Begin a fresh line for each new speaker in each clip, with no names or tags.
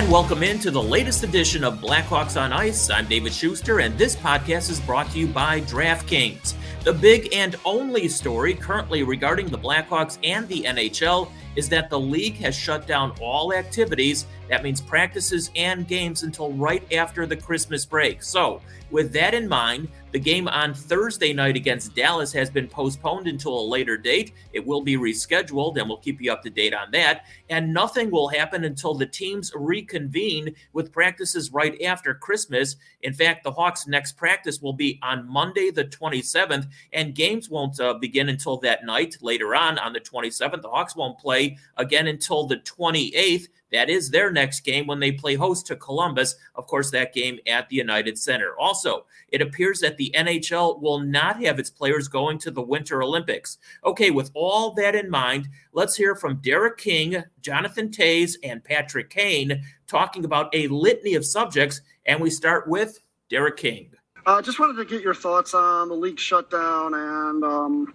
And welcome into the latest edition of Blackhawks on Ice. I'm David Schuster, and this podcast is brought to you by DraftKings. The big and only story currently regarding the Blackhawks and the NHL is that the league has shut down all activities. That means practices and games until right after the Christmas break. So, with that in mind, the game on Thursday night against Dallas has been postponed until a later date. It will be rescheduled, and we'll keep you up to date on that. And nothing will happen until the teams reconvene with practices right after Christmas. In fact, the Hawks' next practice will be on Monday, the 27th, and games won't uh, begin until that night later on on the 27th. The Hawks won't play again until the 28th. That is their next game when they play host to Columbus. Of course, that game at the United Center. Also, it appears that the NHL will not have its players going to the Winter Olympics. Okay, with all that in mind, let's hear from Derek King, Jonathan Toews, and Patrick Kane talking about a litany of subjects. And we start with Derek King.
Uh, just wanted to get your thoughts on the league shutdown and um,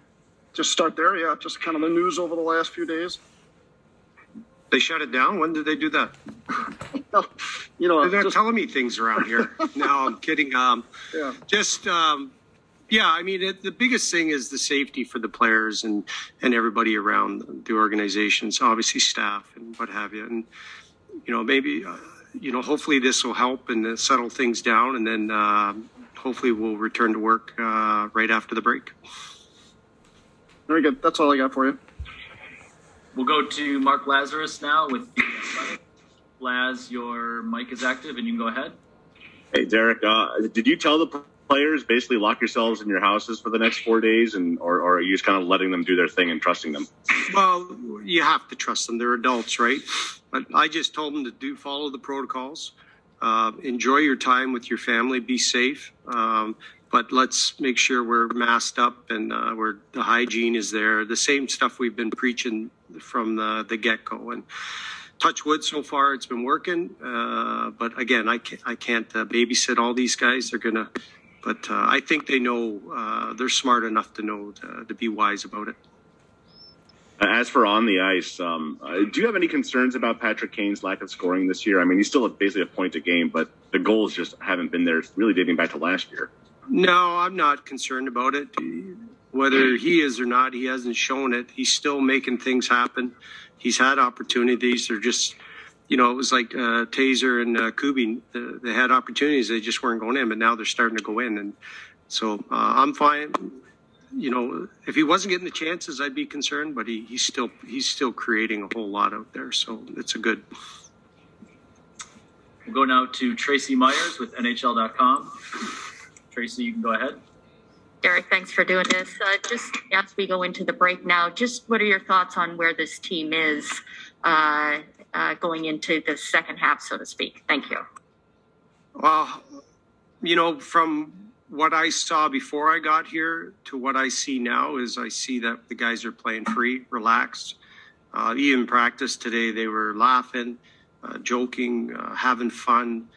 just start there. Yeah, just kind of the news over the last few days.
They shut it down. When did they do that?
you know,
They're
just,
telling me things around here. no, I'm kidding. Um,
yeah.
just um, yeah. I mean, it, the biggest thing is the safety for the players and and everybody around the organizations, obviously staff and what have you. And you know, maybe uh, you know, hopefully this will help and uh, settle things down, and then uh, hopefully we'll return to work uh, right after the break.
Very good. That's all I got for you.
We'll go to Mark Lazerus now with. Laz, your mic is active and you can go ahead.
Hey, Derek, uh, did you tell the players basically lock yourselves in your houses for the next four days, and or, or are you just kind of letting them do their thing and trusting them?
Well, you have to trust them. They're adults, right? But I just told them to do follow the protocols. Uh, enjoy your time with your family. Be safe. Um, but let's make sure we're masked up and uh, we're, the hygiene is there. The same stuff we've been preaching from the, the get go. And touch wood, so far it's been working. Uh, but again, I can't, I can't uh, babysit all these guys. They're going to, but uh, I think they know, uh, they're smart enough to know to, to be wise about it.
As for on the ice, um, uh, do you have any concerns about Patrick Kane's lack of scoring this year? I mean, he's still basically a point a game, but the goals just haven't been there, really dating back to last year.
No, I'm not concerned about it. Whether he is or not, he hasn't shown it. He's still making things happen. He's had opportunities. They're just, you know, it was like uh, Taser and uh, Kubi. Uh, they had opportunities. They just weren't going in, but now they're starting to go in. And so uh, I'm fine. You know, if he wasn't getting the chances, I'd be concerned. But he, he's still he's still creating a whole lot out there. So it's a good.
We'll go now to Tracy Myers with NHL.com. Tracy, you can go ahead.
Derek, thanks for doing this. Uh, just as we go into the break now, just what are your thoughts on where this team is uh, uh, going into the second half, so to speak? Thank you.
Well, you know, from what I saw before I got here to what I see now is I see that the guys are playing free, relaxed. Uh, even practice today, they were laughing, uh, joking, uh, having fun,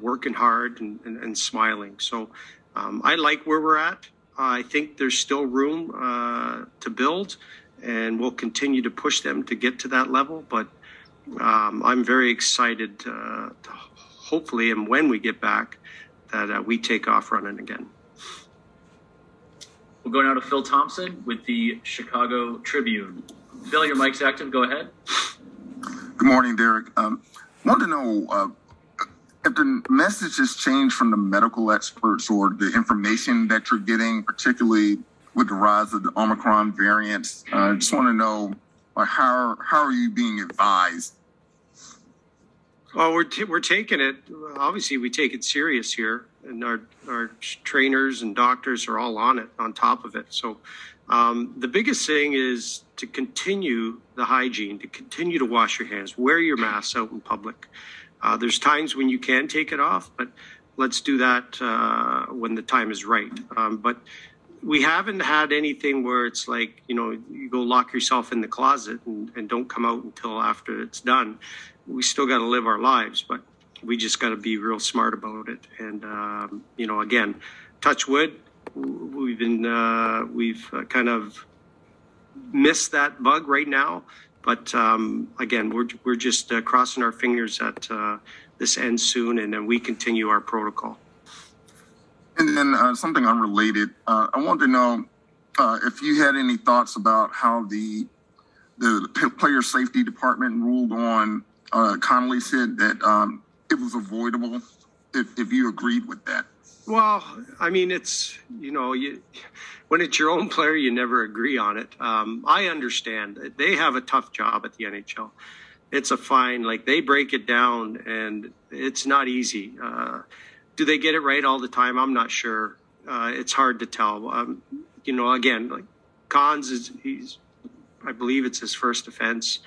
working hard, and, and, and smiling. So um, I like where we're at. I think there's still room uh, to build, and we'll continue to push them to get to that level. But um, I'm very excited, uh, to hopefully, and when we get back, that uh, we take off running again.
We'll go now to Phil Thompson with the Chicago Tribune. Phil, your mic's active. Go ahead.
Good morning, Derek. Um, want to know uh, if the message has changed from the medical experts or the information that you're getting, particularly with the rise of the Omicron variants. I uh, just want to know like, how how are you being advised?
Well, we're t- we're taking it. Obviously, we take it serious here, and our our trainers and doctors are all on it, on top of it. So, um, the biggest thing is to continue the hygiene, to continue to wash your hands, wear your masks out in public. Uh, there's times when you can take it off, but let's do that uh, when the time is right. Um, but we haven't had anything where it's like, you know, you go lock yourself in the closet and, and don't come out until after it's done. We still got to live our lives, but we just got to be real smart about it. And, um, you know, again, touch wood, we've been, uh, we've uh, kind of missed that bug right now But um, again, we're we're just uh, crossing our fingers that uh, this ends soon, and then we continue our protocol.
And then uh, something unrelated. Uh, I wanted to know uh, if you had any thoughts about how the the player safety department ruled on uh, Connolly said that um, it was avoidable. If if you agreed with that.
Well, I mean, it's you know, you, when it's your own player, you never agree on it. Um, I understand they have a tough job at the NHL. It's a fine, like they break it down, and it's not easy. Uh, do they get it right all the time? I'm not sure. Uh, it's hard to tell. Um, you know, again, like Cons is he's, I believe it's his first offense.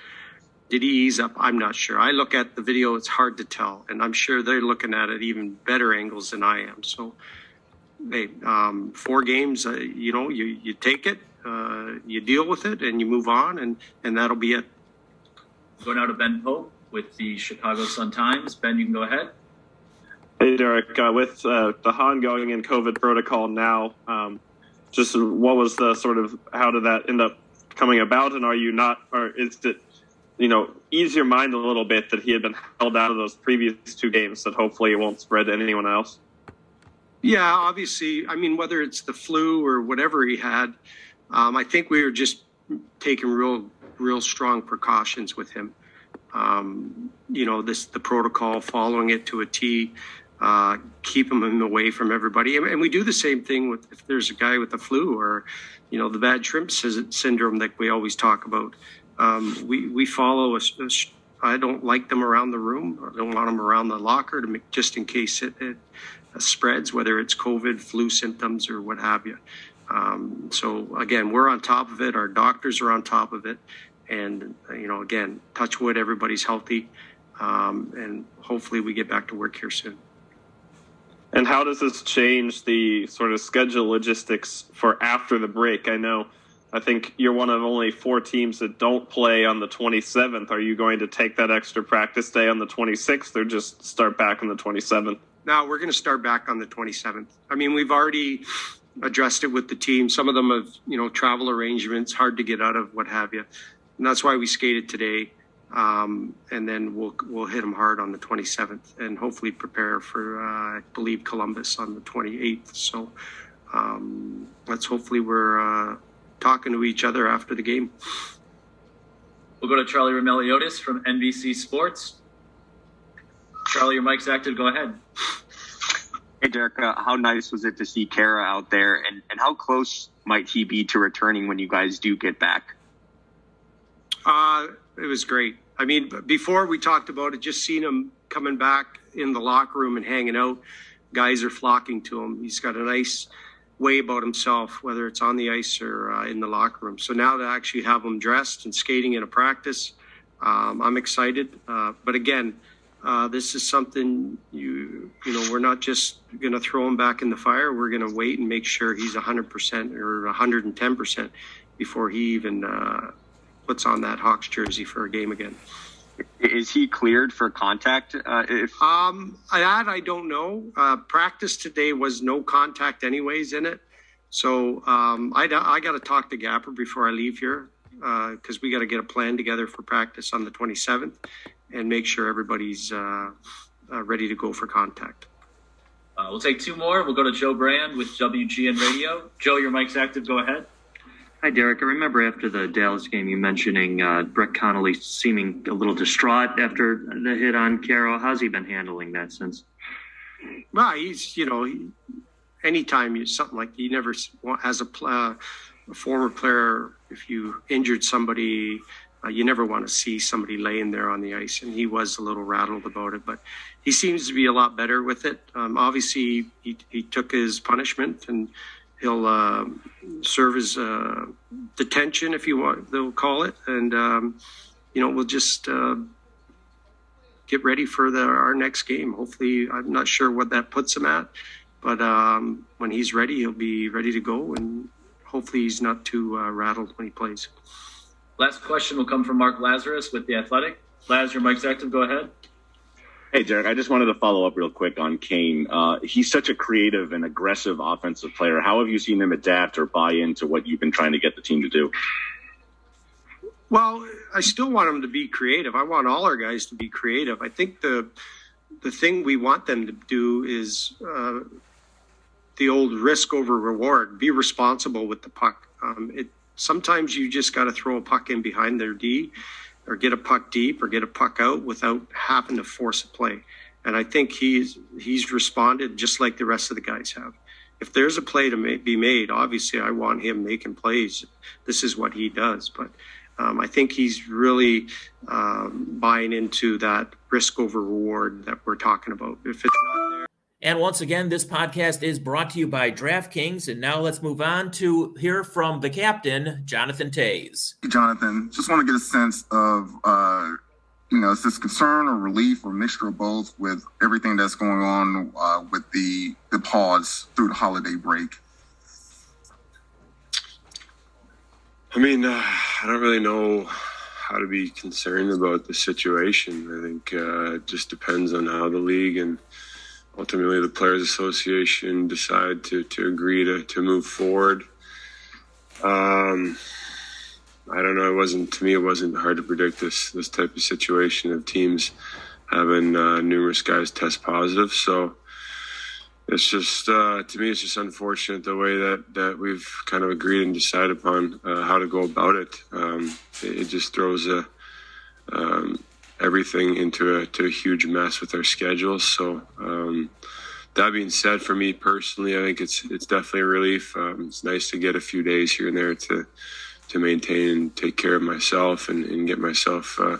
Did he ease up? I'm not sure. I look at the video; it's hard to tell, and I'm sure they're looking at it even better angles than I am. So, hey, um, four games, uh, you know, you you take it, uh, you deal with it, and you move on, and and that'll be it.
Going out to Ben Pope with the Chicago Sun Times. Ben, you can go ahead.
Hey, Derek. Uh, with uh, the Han going in COVID protocol now, um, just what was the sort of how did that end up coming about, and are you not, or is it you know, ease your mind a little bit that he had been held out of those previous two games that hopefully it won't spread to anyone else?
Yeah, obviously. I mean, whether it's the flu or whatever he had, um, I think we were just taking real, real strong precautions with him. Um, you know, this the protocol, following it to a T, uh, keep him away from everybody. And we do the same thing with if there's a guy with the flu or, you know, the bad shrimp syndrome that we always talk about. Um, we we follow a, a, I don't like them around the room. I don't want them around the locker to make, just in case it, it spreads, whether it's COVID, flu symptoms, or what have you. Um, so again, we're on top of it. Our doctors are on top of it, and you know, again, touch wood, everybody's healthy, um, and hopefully we get back to work here soon.
And how does this change the sort of schedule logistics for after the break? I know I think you're one of only four teams that don't play on the 27th. Are you going to take that extra practice day on the 26th or just start back on the 27th?
No, we're going to start back on the 27th. I mean, we've already addressed it with the team. Some of them have, you know, travel arrangements, hard to get out of, what have you. And that's why we skated today. Um, and then we'll we'll hit them hard on the 27th, and hopefully prepare for uh, I believe Columbus on the 28th. So um, let's hopefully we're uh, talking to each other after the game.
We'll go to Charlie Roumeliotis from NBC Sports. Charlie, your mic's active. Go ahead.
Hey, Derek, uh, how nice was it to see Khaira out there, and, and how close might he be to returning when you guys do get back?
Uh, it was great. I mean, before we talked about it, just seeing him coming back in the locker room and hanging out, guys are flocking to him. He's got a nice way about himself, whether it's on the ice or uh, in the locker room. So now to actually have him dressed and skating in a practice, um, I'm excited. Uh, but again, uh, this is something you you know we're not just going to throw him back in the fire. We're going to wait and make sure he's 100% or 110% before he even uh, puts on that Hawks jersey for a game again.
Is he cleared for contact? Uh, if
um, that I don't know. Uh, practice today was no contact, anyways, in it. So um, I, I got to talk to Gapper before I leave here because uh, we got to get a plan together for practice on the 27th and make sure everybody's uh, uh, ready to go for contact.
Uh, we'll take two more. We'll go to Joe Brand with WGN Radio. Joe, your mic's active. Go ahead.
Hi, Derek. I remember after the Dallas game, you mentioning uh, Brett Connolly seeming a little distraught after the hit on Khaira. How's he been handling that since?
Well, he's you know, he, anytime you something like he never as a, uh, a former player, if you injured somebody, uh, you never want to see somebody laying there on the ice, and he was a little rattled about it, but he seems to be a lot better with it. Um, obviously, he he took his punishment and he'll uh, serve as uh, detention, if you want, they'll call it, and um, you know we'll just uh, get ready for the, our next game. Hopefully, I'm not sure what that puts him at, but um, when he's ready, he'll be ready to go, and hopefully, he's not too uh, rattled when he plays.
Last question will come from Mark Lazerus with the Athletic. Lazerus, your mic's active. Go ahead.
Hey, Derek, I just wanted to follow up real quick on Kane. Uh, he's such a creative and aggressive offensive player. How have you seen him adapt or buy into what you've been trying to get the team to do?
Well, I still want them to be creative. I want all our guys to be creative. I think the the thing we want them to do is uh, the old risk over reward. Be responsible with the puck. Um, it sometimes you just got to throw a puck in behind their D, or get a puck deep, or get a puck out without having to force a play. And I think he's he's responded just like the rest of the guys have. If there's a play to ma- be made, obviously I want him making plays. This is what he does, but um, I think he's really um, buying into that risk over reward that we're talking about. If it's not there.
And once again, this podcast is brought to you by DraftKings. And now let's move on to hear from the captain, Jonathan Toews.
Hey, Jonathan, just want to get a sense of, uh, you know, is this concern or relief or mixture of both with everything that's going on uh, with the the pause through the holiday break?
I mean, uh, I don't really know how to be concerned about the situation. I think uh, it just depends on how the league and ultimately the Players Association decide to, to agree to, to move forward. Um, I don't know. It wasn't to me. It wasn't hard to predict this this type of situation of teams having uh, numerous guys test positive. So it's just uh, to me, it's just unfortunate the way that that we've kind of agreed and decided upon uh, how to go about it. Um, it, it, just throws a um, everything into a, to a huge mess with our schedules. So um, that being said, for me personally, I think it's it's definitely a relief. Um, it's nice to get a few days here and there to to maintain and take care of myself and, and get myself. Uh,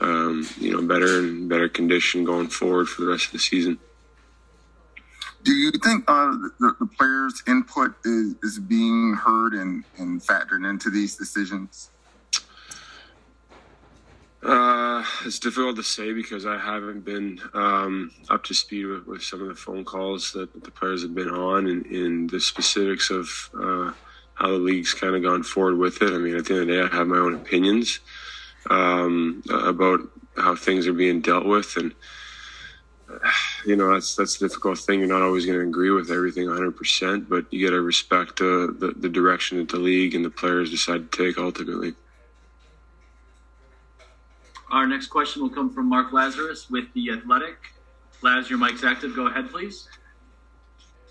um, you know, better and better condition going forward for the rest of the season.
Do you think uh, the, the, players' input is, is being heard and, and factored into these decisions?
Uh, it's difficult to say because I haven't been um, up to speed with, with, some of the phone calls that the players have been on and in the specifics of uh, how the league's kind of gone forward with it. I mean, at the end of the day, I have my own opinions um, about how things are being dealt with and you know that's that's the difficult thing. You're not always going to agree with everything 100, percent but you got to respect the the direction that the league and the players decide to take ultimately.
Our next question will come from Mark Lazerus with the Athletic. Laz, your mic's active. Go ahead, please.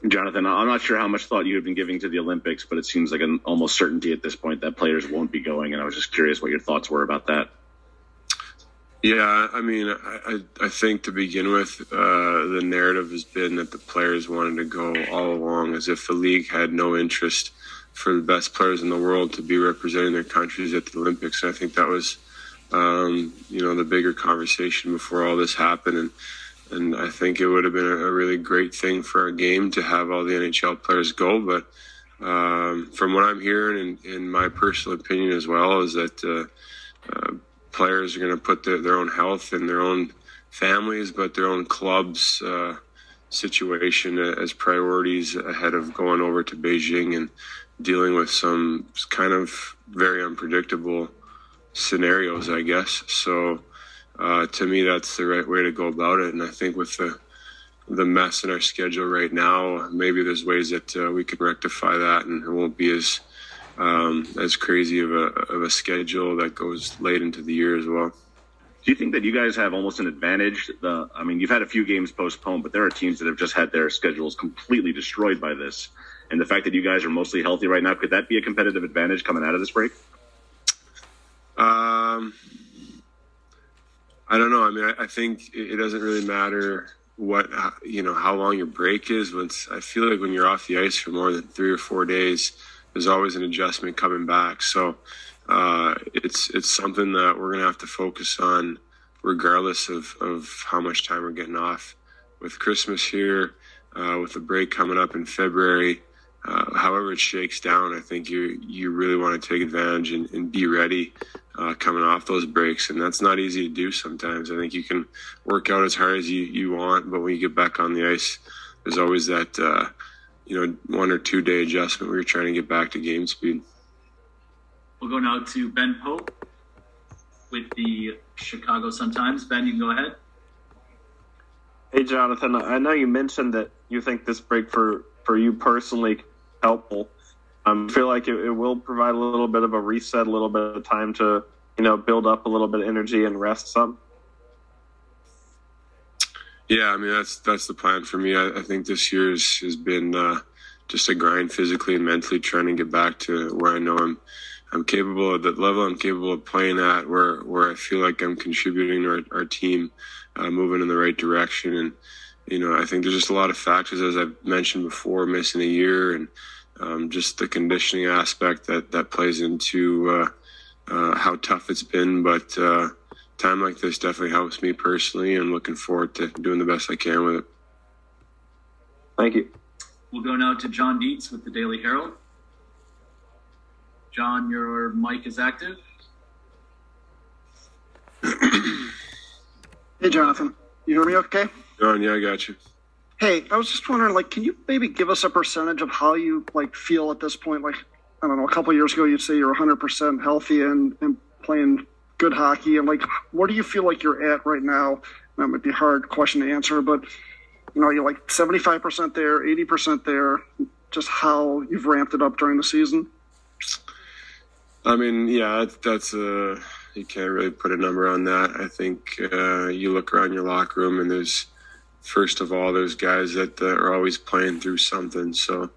Jonathan, I'm not sure how much thought you have been giving to the Olympics, but it seems like an almost certainty at this point that players won't be going. And I was just curious what your thoughts were about that.
Yeah, I mean, I, I think to begin with, uh, the narrative has been that the players wanted to go all along, as if the league had no interest for the best players in the world to be representing their countries at the Olympics. And I think that was, um, you know, the bigger conversation before all this happened. And and I think it would have been a, really great thing for our game to have all the NHL players go. But um, from what I'm hearing, and in my personal opinion as well, is that. Uh, uh, players are going to put their, their own health and their own families, but their own clubs uh, situation as priorities ahead of going over to Beijing and dealing with some kind of very unpredictable scenarios, I guess. So uh, to me, that's the right way to go about it. And I think with the the mess in our schedule right now, maybe there's ways that uh, we can rectify that, and it won't be as um, as crazy of a, of a schedule that goes late into the year as well.
Do you think that you guys have almost an advantage? The, I mean, you've had a few games postponed, but there are teams that have just had their schedules completely destroyed by this. And the fact that you guys are mostly healthy right now, could that be a competitive advantage coming out of this break?
Um, I don't know. I mean, I, I think it, doesn't really matter what you know how long your break is. Once I feel like when you're off the ice for more than three or four days, there's always an adjustment coming back. So uh, it's it's something that we're gonna have to focus on, regardless of of how much time we're getting off. With Christmas here, uh, with the break coming up in February, uh, however it shakes down, I think you you really want to take advantage and, and be ready uh, coming off those breaks, and that's not easy to do sometimes. I think you can work out as hard as you, you want, but when you get back on the ice, there's always that uh, you know, one or two day adjustment. where you're trying to get back to game speed.
We'll go now to Ben Pope with the Chicago Sun Times. Ben, you can go ahead.
Hey, Jonathan. I know you mentioned that you think this break for for you personally helpful. Um, I feel like it, it, will provide a little bit of a reset, a little bit of time to you know, build up a little bit of energy and rest some?
Yeah, I mean that's that's the plan for me. I, I think this year's has been uh, just a grind physically and mentally, trying to get back to where I know I'm I'm capable of the level I'm capable of playing at, where where I feel like I'm contributing to our, our team, uh, moving in the right direction. And you know, I think there's just a lot of factors, as I've mentioned before, missing a year and um, just the conditioning aspect that that plays into uh, uh, how tough it's been. But uh, time like this definitely helps me personally, and looking forward to doing the best I can with it.
Thank you.
We'll go now to John Dietz with the Daily Herald. John, your mic is active.
Hey, Jonathan. You hear me okay?
John, yeah, I got you.
Hey, I was just wondering, like, can you maybe give us a percentage of how you like feel at this point? Like, I don't know, a couple years ago, you'd say you're 100% healthy and, and playing good hockey. And like, where do you feel like you're at right now? That might be a hard question to answer, but you know, you're like 75% there, 80% there. Just how you've ramped it up during the season.
I mean, yeah, that's a uh, you can't really put a number on that. I think uh, you look around your locker room and there's first of all there's guys that uh, are always playing through something. So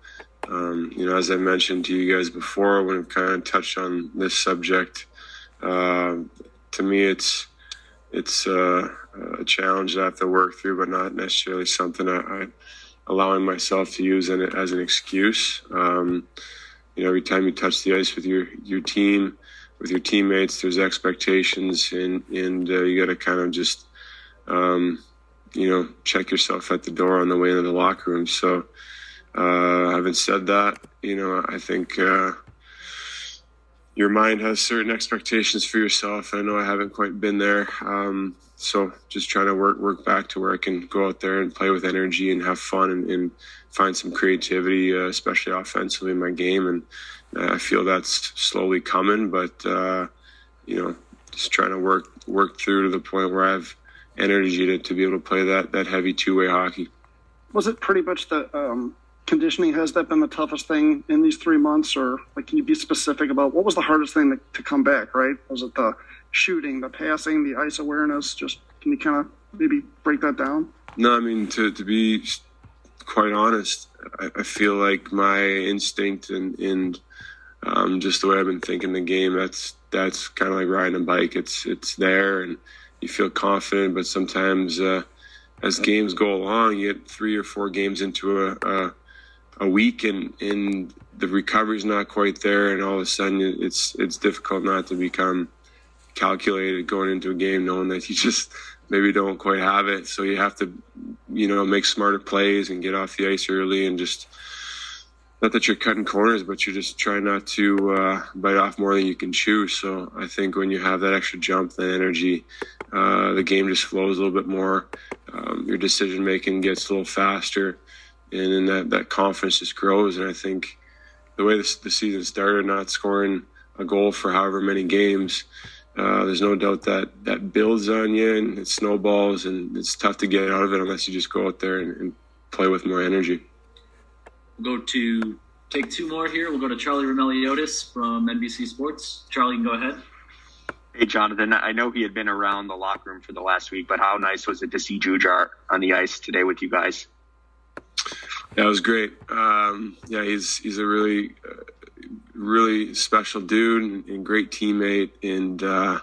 um, you know, as I mentioned to you guys before, when I've kind of touched on this subject, uh, to me it's it's uh, a challenge that I have to work through, but not necessarily something I, I allowing myself to use as an excuse. Um, you know, every time you touch the ice with your your team, with your teammates, there's expectations, and and uh, you got to kind of just, um, you know, check yourself at the door on the way into the locker room. So, uh, having said that, you know, I think. Uh, your mind has certain expectations for yourself. I know I haven't quite been there. Um, so just trying to work work back to where I can go out there and play with energy and have fun and, and find some creativity, uh, especially offensively in my game. And I feel that's slowly coming, but uh, you know, just trying to work work through to the point where I have energy to, to be able to play that that heavy two way hockey.
Was it pretty much the um, conditioning? Has that been the toughest thing in these three months, or like can you be specific about what was the hardest thing to, to come back? Right? Was it the shooting, the passing, the ice awareness? Just can you kind of maybe break that down?
No, I mean to to be quite honest, I, I feel like my instinct and, and um, just the way I've been thinking the game, that's that's kind of like riding a bike. It's it's there and you feel confident, but sometimes uh, as games go along, you get three or four games into a, a, a week and, and the recovery's not quite there, and all of a sudden it's it's difficult not to become calculated going into a game, knowing that you just maybe don't quite have it. So you have to, you know, make smarter plays and get off the ice early and just not that you're cutting corners, but you're just trying not to uh, bite off more than you can chew. So I think when you have that extra jump, that energy, uh, the game just flows a little bit more. Um, your decision making gets a little faster, and then that that confidence just grows. And I think the way this, the season started, not scoring a goal for however many games, uh, there's no doubt that that builds on you and it snowballs, and it's tough to get out of it unless you just go out there and, and play with more energy.
We'll go to take two more here. We'll go to Charlie Roumeliotis from NBC Sports. Charlie, you can go ahead.
Hey, Jonathan. I know he had been around the locker room for the last week, but how nice was it to see Jujhar on the ice today with you guys?
Yeah, it was great. Um, yeah, he's he's a really uh, really special dude and, and great teammate. And, uh,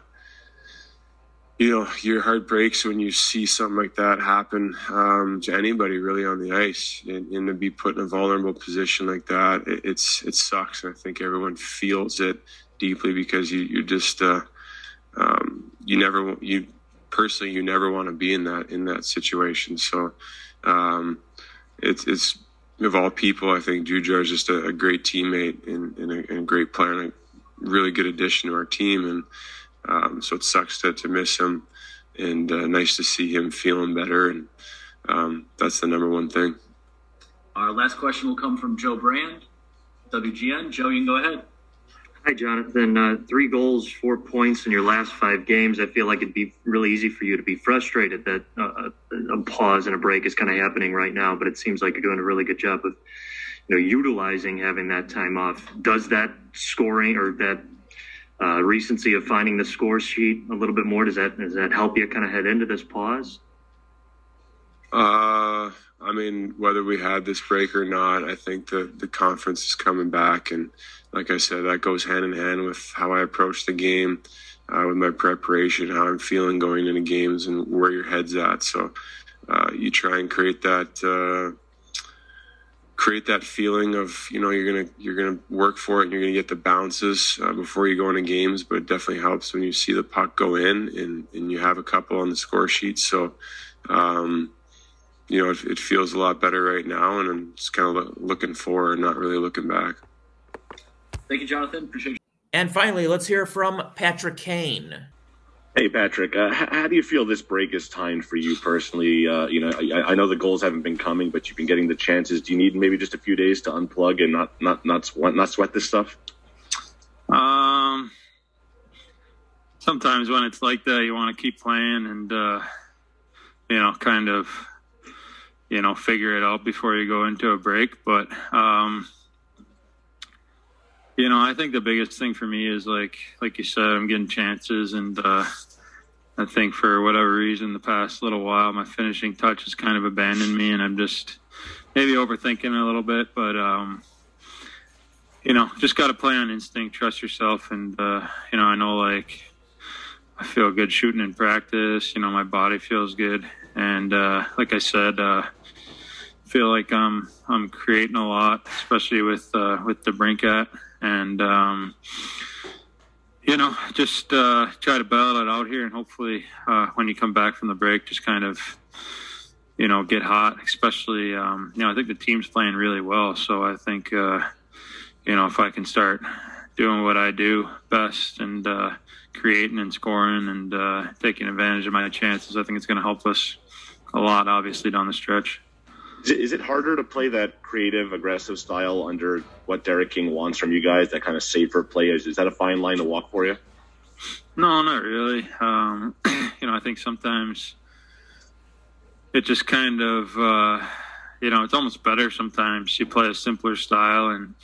you know, your heart breaks when you see something like that happen um, to anybody really on the ice, and, and, to be put in a vulnerable position like that, it, it's it sucks. And I think everyone feels it deeply because you you just uh, um, you never you personally you never want to be in that in that situation. So um, it's it's of all people, I think Jujhar is just a, a great teammate and, and, a, and, a, great player and a really good addition to our team. And um, so it sucks to, to miss him and uh, nice to see him feeling better. And um, that's the number one thing.
Our last question will come from Joe Brand, WGN. Joe, you can go ahead.
Hi, Jonathan. Uh, three goals, four points in your last five games. I feel like it'd be really easy for you to be frustrated that uh, a pause and a break is kind of happening right now, but it seems like you're doing a really good job of you know, utilizing having that time off. Does that scoring or that uh, recency of finding the score sheet a little bit more? Does that does that help you kind of head into this pause?
Uh, I mean, whether we had this break or not, I think the the conference is coming back, and like I said, that goes hand in hand with how I approach the game, uh, with my preparation, how I'm feeling going into games, and where your head's at. So, uh, you try and create that. Create that feeling of you know you're gonna you're gonna work for it and you're gonna get the bounces uh, before you go into games but it definitely helps when you see the puck go in and, and you have a couple on the score sheet. So um, you know it, it, feels a lot better right now and i'm just kind of looking forward and not really looking back.
Thank you jonathan. Appreciate you.
And finally let's hear from patrick kane
Hey Patrick, uh, how do you feel this break is timed for you personally? Uh, you know, I, I, know the goals haven't been coming, but you've been getting the chances. Do you need maybe just a few days to unplug and not not not sweat not sweat this stuff?
Um, sometimes when it's like that, you want to keep playing and uh, you know, kind of you know figure it out before you go into a break. But um, you know, I think the biggest thing for me is like, like you said, I'm getting chances, and uh, I think for whatever reason, the past little while, my finishing touch has kind of abandoned me, and I'm just maybe overthinking a little bit. But um, you know, just got to play on instinct, trust yourself, and uh, you know, I know like I feel good shooting in practice. You know, my body feels good, and uh, like I said. Uh, feel like I'm I'm creating a lot, especially with uh, with DeBrincat and um, you know, just uh, try to battle it out here, and hopefully, uh, when you come back from the break, just kind of, you know, get hot. Especially, um, you know, I think the team's playing really well, so I think, uh, you know, if I can start doing what I do best and uh, creating and scoring and uh, taking advantage of my chances, I think it's going to help us a lot, obviously, down the stretch.
Is it harder to play that creative, aggressive style under what Derek King wants from you guys? That kind of safer play is, is that a fine line to walk for you?
No, not really. Um, you know, I think sometimes it just kind of, uh, you know, it's almost better sometimes. You play a simpler style and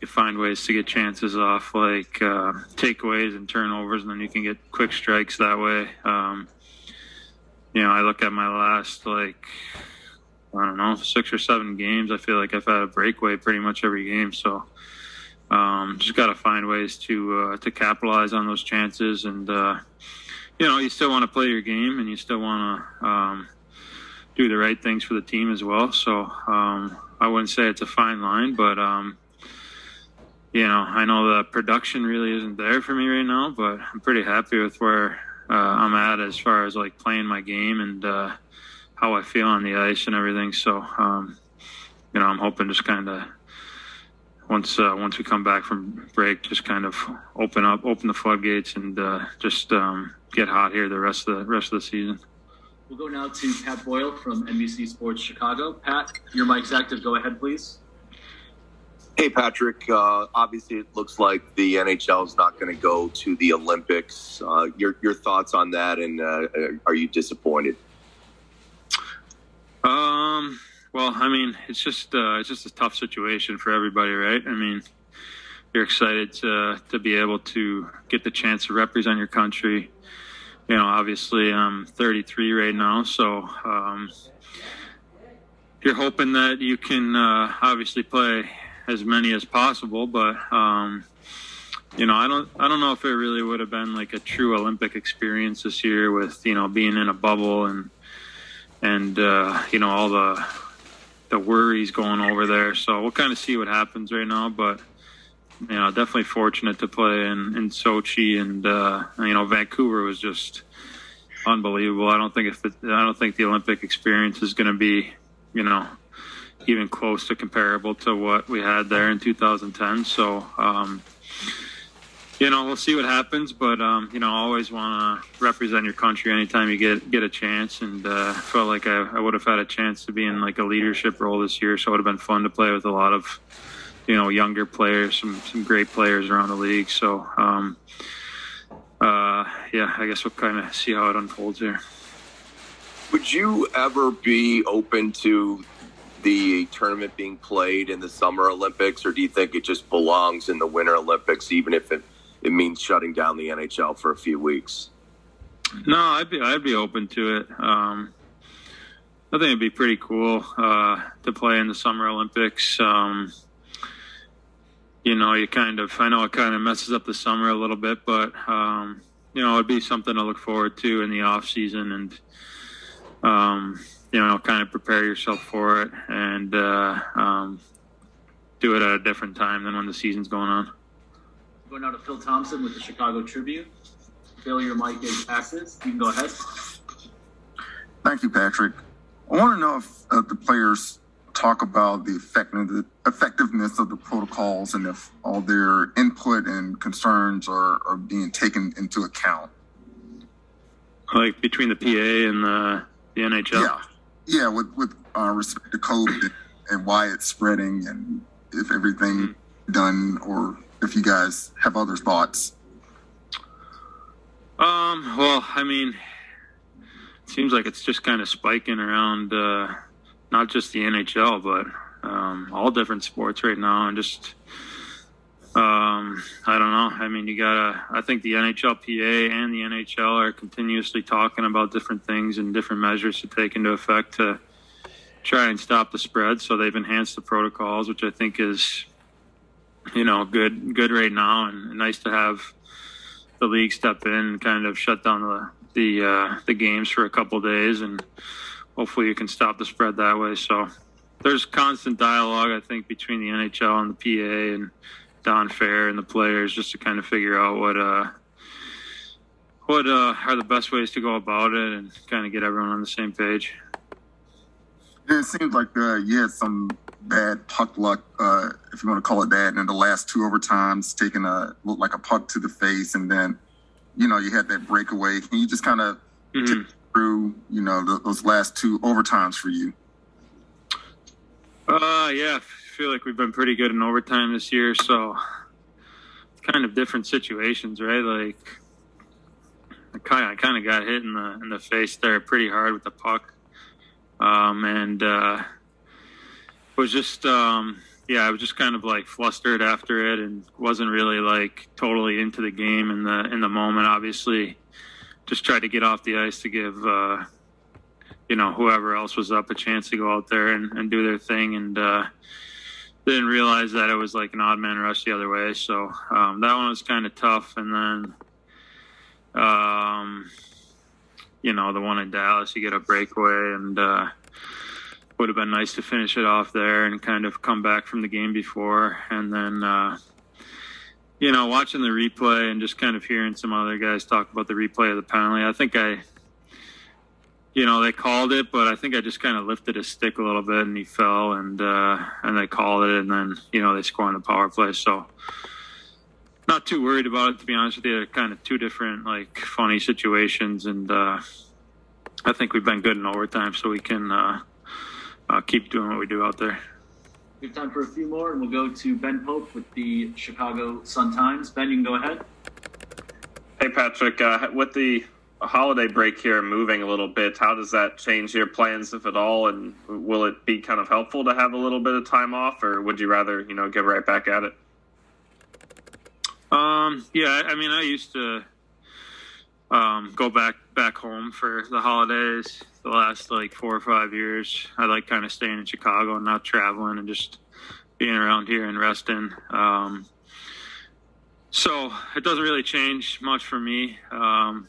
you find ways to get chances off, like uh, takeaways and turnovers, and then you can get quick strikes that way. Um, you know, I look at my last like I don't know, six or seven games. I feel like I've had a breakaway pretty much every game. So um, just got to find ways to uh, to capitalize on those chances. And uh, you know, you still want to play your game, and you still want to um, do the right things for the team as well. So um, I wouldn't say it's a fine line, but um, you know, I know the production really isn't there for me right now, but I'm pretty happy with where uh, I'm at as far as like playing my game and uh, how I feel on the ice and everything. So, um, you know, I'm hoping just kind of once uh, once we come back from break, just kind of open up, open the floodgates, and uh, just um, get hot here the rest of the rest of the season.
We'll go now to Pat Boyle from NBC Sports Chicago. Pat, your mic's active. Go ahead, please.
Hey, Patrick. Uh, obviously, it looks like the NHL is not going to go to the Olympics. Uh, your your thoughts on that, and uh, are you disappointed?
Um. Well, I mean, it's just uh, it's just a tough situation for everybody, right? I mean, you're excited to to be able to get the chance to represent your country. You know, obviously, I'm 33 right now, so um, you're hoping that you can uh, obviously play as many as possible. But um, you know, I don't I don't know if it really would have been like a true Olympic experience this year with you know being in a bubble and and uh, you know all the the worries going over there. So we'll kind of see what happens right now, but you know definitely fortunate to play in in Sochi and uh, you know Vancouver was just unbelievable. I don't think if the, I don't think the Olympic experience is going to be you know even close to comparable to what we had there in 2010. So. Um, you know, we'll see what happens, but um, you know, I always want to represent your country anytime you get get a chance. And uh, felt like I, I would have had a chance to be in like a leadership role this year, so it would have been fun to play with a lot of, you know, younger players, some some great players around the league. So, um, uh, yeah, I guess we'll kind of see how it unfolds here.
Would you ever be open to the tournament being played in the Summer Olympics, or do you think it just belongs in the Winter Olympics, even if it it means shutting down the NHL for a few weeks.
No, I'd be I'd be open to it. Um, I think it'd be pretty cool uh, to play in the Summer Olympics. Um, you know, you kind of I know it kind of messes up the summer a little bit, but um, you know, it'd be something to look forward to in the off season and um, you know, kind of prepare yourself for it and uh, um, do it at a different time than when the season's going on.
Going out to Phil Thompson with the Chicago Tribune. Phil, your mic is active. You can go ahead.
Thank you, Patrick. I want to know if uh, the players talk about the effectiveness of the protocols and if all their input and concerns are, are being taken into account.
Like between the PA and the, the NHL?
Yeah. Yeah, with, with uh, respect to COVID and why it's spreading and if everything mm-hmm. done or if you guys have other thoughts.
Um, well, I mean, it seems like it's just kind of spiking around uh, not just the NHL, but um, all different sports right now, and just um, I don't know. I mean, you gotta. I think the NHLPA and the NHL are continuously talking about different things and different measures to take into effect to try and stop the spread. So they've enhanced the protocols, which I think is, you know, good good right now, and nice to have the league step in and kind of shut down the the uh, the games for a couple days, and hopefully you can stop the spread that way. So there's constant dialogue, I think, between the NHL and the PA and Don Fehr and the players, just to kind of figure out what uh what uh, are the best ways to go about it and kind of get everyone on the same page.
it seems like uh, had some bad puck luck, uh, if you want to call it that, And in the last two overtimes, taking a look like a puck to the face, and then you know you had that breakaway. Can you just kind of mm-hmm. through you know the, those last two overtimes for you?
Uh, yeah, I feel like we've been pretty good in overtime this year, so kind of different situations, right? Like I kind of, I kind of got hit in the in the face there pretty hard with the puck, um, and uh, was just um, yeah, I was just kind of like flustered after it, and wasn't really like totally into the game in the in the moment. Obviously, just tried to get off the ice to give uh, you know whoever else was up a chance to go out there and, and do their thing, and uh, didn't realize that it was like an odd man rush the other way. So um, that one was kind of tough, and then um, you know the one in Dallas, you get a breakaway and. Uh, would have been nice to finish it off there and kind of come back from the game before. And then, uh, you know, watching the replay and just kind of hearing some other guys talk about the replay of the penalty, I think I, you know, they called it, but I think I just kind of lifted his stick a little bit and he fell and, uh, and they called it and then, you know, they scored on the power play. So, not too worried about it, to be honest with you. They're kind of two different, like, funny situations. And, uh, I think we've been good in overtime, so we can, uh, uh, keep doing what we do out there.
We have time for a few more, and we'll go to Ben Pope with the Chicago Sun Times. Ben, you can go ahead.
Hey, Patrick. Uh, with the holiday break here moving a little bit, how does that change your plans, if at all? And will it be kind of helpful to have a little bit of time off, or would you rather, you know, get right back at it?
Um, yeah, I mean, I used to um, go back back home for the holidays the last like four or five years. I like kind of staying in Chicago and not traveling and just being around here and resting. Um, so it doesn't really change much for me. Um,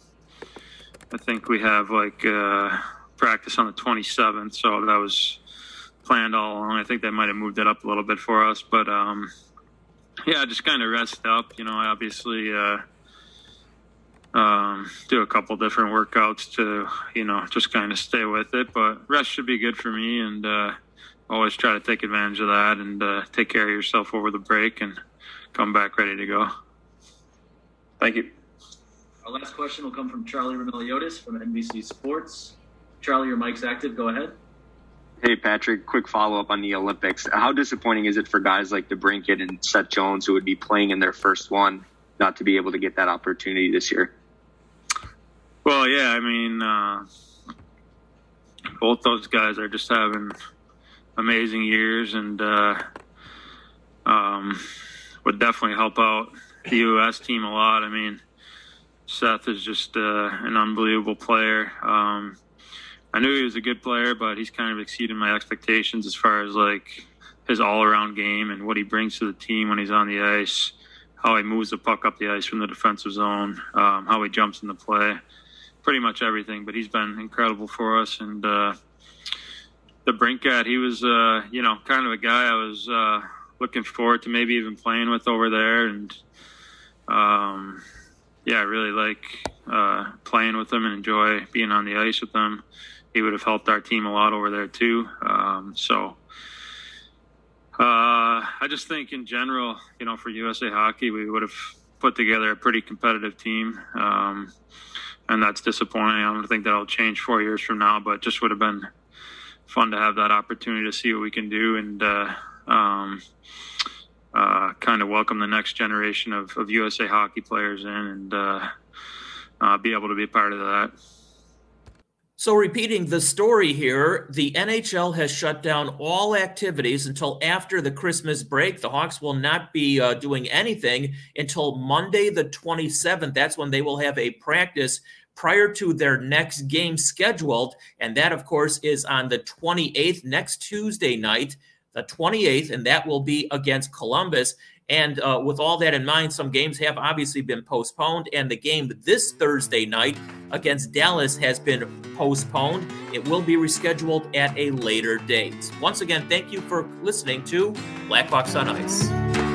I think we have like uh, practice on the 27th, so that was planned all along. I think they might have moved it up a little bit for us, but um, yeah, just kind of rest up. You know, obviously. Uh, um, do a couple different workouts to you know just kind of stay with it. But rest should be good for me, and uh, always try to take advantage of that and uh, take care of yourself over the break and come back ready to go.
Thank you.
Our last question will come from Charlie Roumeliotis from NBC Sports. Charlie, your mic's active. Go ahead.
Hey, Patrick, quick follow up on the Olympics. How disappointing is it for guys like DeBrincat and Seth Jones, who would be playing in their first one, not to be able to get that opportunity this year?
Well, yeah, I mean, uh, both those guys are just having amazing years and uh, um, would definitely help out the U.S. team a lot. I mean, Seth is just uh, an unbelievable player. Um, I knew he was a good player, but he's kind of exceeded my expectations as far as like his all-around game and what he brings to the team when he's on the ice, how he moves the puck up the ice from the defensive zone, um, how he jumps in the play, pretty much everything. But he's been incredible for us, and uh, the DeBrincat, he was, uh, you know, kind of a guy I was uh, looking forward to maybe even playing with over there, and um, yeah, I really like uh, playing with him and enjoy being on the ice with him. He would have helped our team a lot over there too. Um, so uh, I just think in general, you know, for USA Hockey, we would have put together a pretty competitive team. Um, and that's disappointing. I don't think that'll change four years from now, but just would have been fun to have that opportunity to see what we can do and uh, um, uh, kind of welcome the next generation of, of USA hockey players in and uh, uh, be able to be part of that.
So, repeating the story here, the NHL has shut down all activities until after the Christmas break. The Hawks will not be uh, doing anything until Monday, the 27th. That's when they will have a practice prior to their next game scheduled. And that, of course, is on the 28th, next Tuesday night, the 28th, and that will be against Columbus. And uh, with all that in mind, some games have obviously been postponed, and the game this Thursday night against Dallas has been postponed. It will be rescheduled at a later date. Once again, thank you for listening to Black Box on Ice.